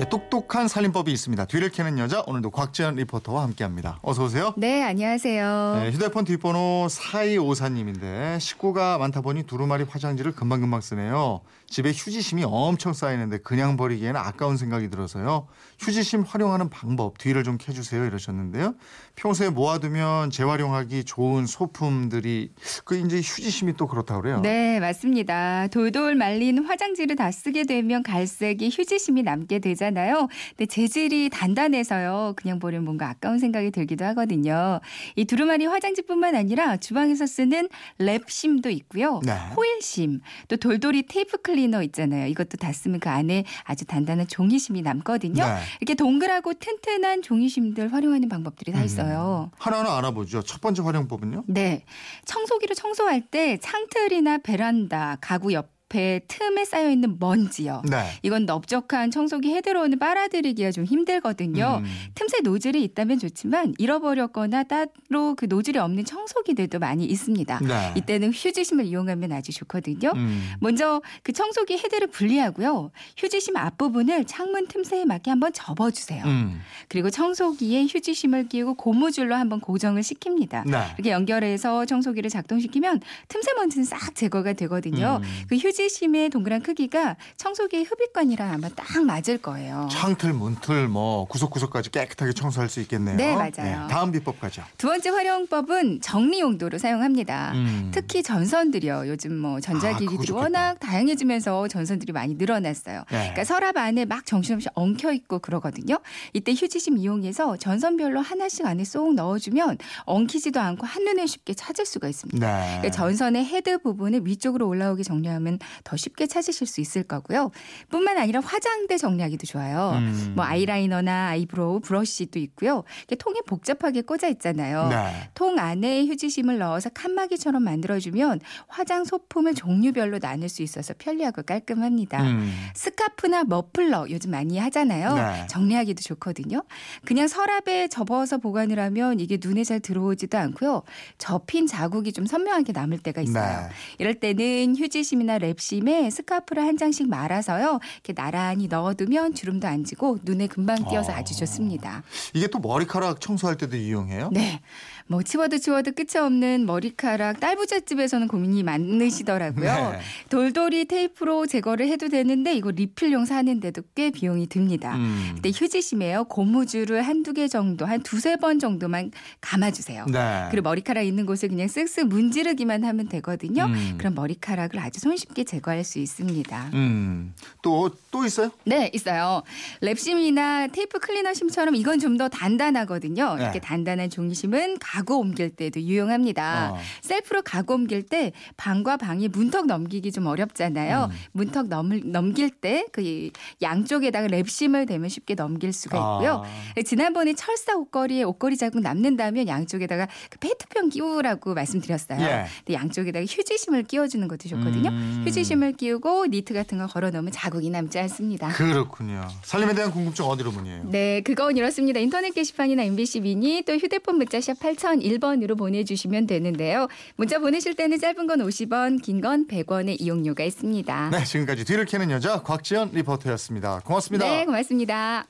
네, 똑똑한 살림법이 있습니다. 뒤를 캐는 여자 오늘도 곽지연 리포터와 함께합니다. 어서 오세요. 네, 안녕하세요. 네, 휴대폰 뒷번호 4254님인데 식구가 많다 보니 두루마리 화장지를 금방금방 쓰네요. 집에 휴지심이 엄청 쌓이는데 그냥 버리기에는 아까운 생각이 들어서요. 휴지심 활용하는 방법 뒤를 좀 캐주세요 이러셨는데요. 평소에 모아두면 재활용하기 좋은 소품들이 그 이제 휴지심이 또 그렇다고 그래요. 네, 맞습니다. 돌돌 말린 화장지를 다 쓰게 되면 갈색이 휴지심이 남게 되잖아요. 근데 재질이 단단해서요. 그냥 버리면 뭔가 아까운 생각이 들기도 하거든요. 이 두루마리 화장지뿐만 아니라 주방에서 쓰는 랩심도 있고요. 네. 호일심, 또 돌돌이 테이프 클리너 있잖아요. 이것도 다 쓰면 그 안에 아주 단단한 종이심이 남거든요. 네. 이렇게 동그랗고 튼튼한 종이심들 활용하는 방법들이 다 음. 있어요. 하나하나 알아보죠. 첫 번째 활용법은요. 네. 청소기로 청소할 때 창틀이나 베란다, 가구 옆 에 틈에 쌓여 있는 먼지요. 네. 이건 넓적한 청소기 헤드로는 빨아들이기가 좀 힘들거든요. 음. 틈새 노즐이 있다면 좋지만 잃어버렸거나 따로 그 노즐이 없는 청소기들도 많이 있습니다. 네. 이때는 휴지심을 이용하면 아주 좋거든요. 음. 먼저 그 청소기 헤드를 분리하고요. 휴지심 앞부분을 창문 틈새에 맞게 한번 접어주세요. 음. 그리고 청소기에 휴지심을 끼우고 고무줄로 한번 고정을 시킵니다. 네. 이렇게 연결해서 청소기를 작동시키면 틈새 먼지는 싹 제거가 되거든요. 음. 그 휴지 심의 동그란 크기가 청소기의 흡입관이랑 아마 딱 맞을 거예요. 창틀, 문틀, 뭐 구석구석까지 깨끗하게 청소할 수 있겠네요. 네, 맞아요. 다음 비법 가죠. 두 번째 활용법은 정리 용도로 사용합니다. 음. 특히 전선들이요. 요즘 뭐 아, 전자기기들이 좋겠다. 워낙 다양해지면서 전선들이 많이 늘어났어요. 네. 그러니까 서랍 안에 막 정신없이 엉켜 있고 그러거든요. 이때 휴지심 이용해서 전선별로 하나씩 안에 쏙 넣어주면 엉키지도 않고 한눈에 쉽게 찾을 수가 있습니다. 네. 그러니까 전선의 헤드 부분을 위쪽으로 올라오게 정리하면 더 쉽게 찾으실 수 있을 거고요. 뿐만 아니라 화장대 정리하기도 좋아요. 음. 뭐 아이라이너나 eyebrow, 브러쉬도 있고요. 이게 통에 복잡하게 꽂아 있잖아요. 네. 통 안에 휴지심을 넣어서 칸막이처럼 만들어주면 화장 소품을 종류별로 나눌 수 있어서 편리하고 깔끔합니다. 음. 스카프나 머플러 요즘 많이 하잖아요. 네. 정리하기도 좋거든요. 그냥 서랍에 접어서 보관을 하면 이게 눈에 잘 들어오지도 않고요. 접힌 자국이 좀 선명하게 남을 때가 있어요. 네. 이럴 때는 휴지심이나 랩 심에 스카프를 한 장씩 말아서요. 이렇게 나란히 넣어두면 주름도 안 지고 눈에 금방 띄어서 어. 아주 좋습니다. 이게 또 머리카락 청소할 때도 이용해요? 네. 뭐 치워도 치워도 끝이 없는 머리카락 딸부잣집에서는 고민이 많으시더라고요. 네. 돌돌이 테이프로 제거를 해도 되는데 이거 리필용 사는데도 꽤 비용이 듭니다. 음. 근데 휴지심에요. 고무줄을 한두 개 정도, 한 두세 번 정도만 감아주세요. 네. 그리고 머리카락 있는 곳을 그냥 쓱쓱 문지르기만 하면 되거든요. 음. 그럼 머리카락을 아주 손쉽게 제거할 수 있습니다. 음. 또, 또 있어요? 네, 있어요. 랩심이나 테이프 클리너 심처럼 이건 좀 더 단단하거든요. 네. 이렇게 단단한 종이심은 가구 옮길 때도 유용합니다. 어. 셀프로 가구 옮길 때 방과 방이 문턱 넘기기 좀 어렵잖아요. 음. 문턱 넘을, 넘길 때 그 양쪽에다가 랩심을 대면 쉽게 넘길 수가 있고요. 아. 지난번에 철사 옷걸이에 옷걸이 자국 남는다면 양쪽에다가 그 페트병 끼우라고 말씀드렸어요. 예. 근데 양쪽에다가 휴지심을 끼워주는 것도 좋거든요. 음. 휴지심을 끼우고 니트 같은 거 걸어 놓으면 자국이 남지 않습니다. 그렇군요. 살림에 대한 궁금증 어디로 문의해요? 네, 그건 이렇습니다. 인터넷 게시판이나 MBC 미니 또 휴대폰 문자샵 8001번으로 보내주시면 되는데요. 문자 보내실 때는 짧은 건 50원, 긴 건 100원의 이용료가 있습니다. 네, 지금까지 뒤를 캐는 여자 곽지연 리포터였습니다. 고맙습니다. 네, 고맙습니다.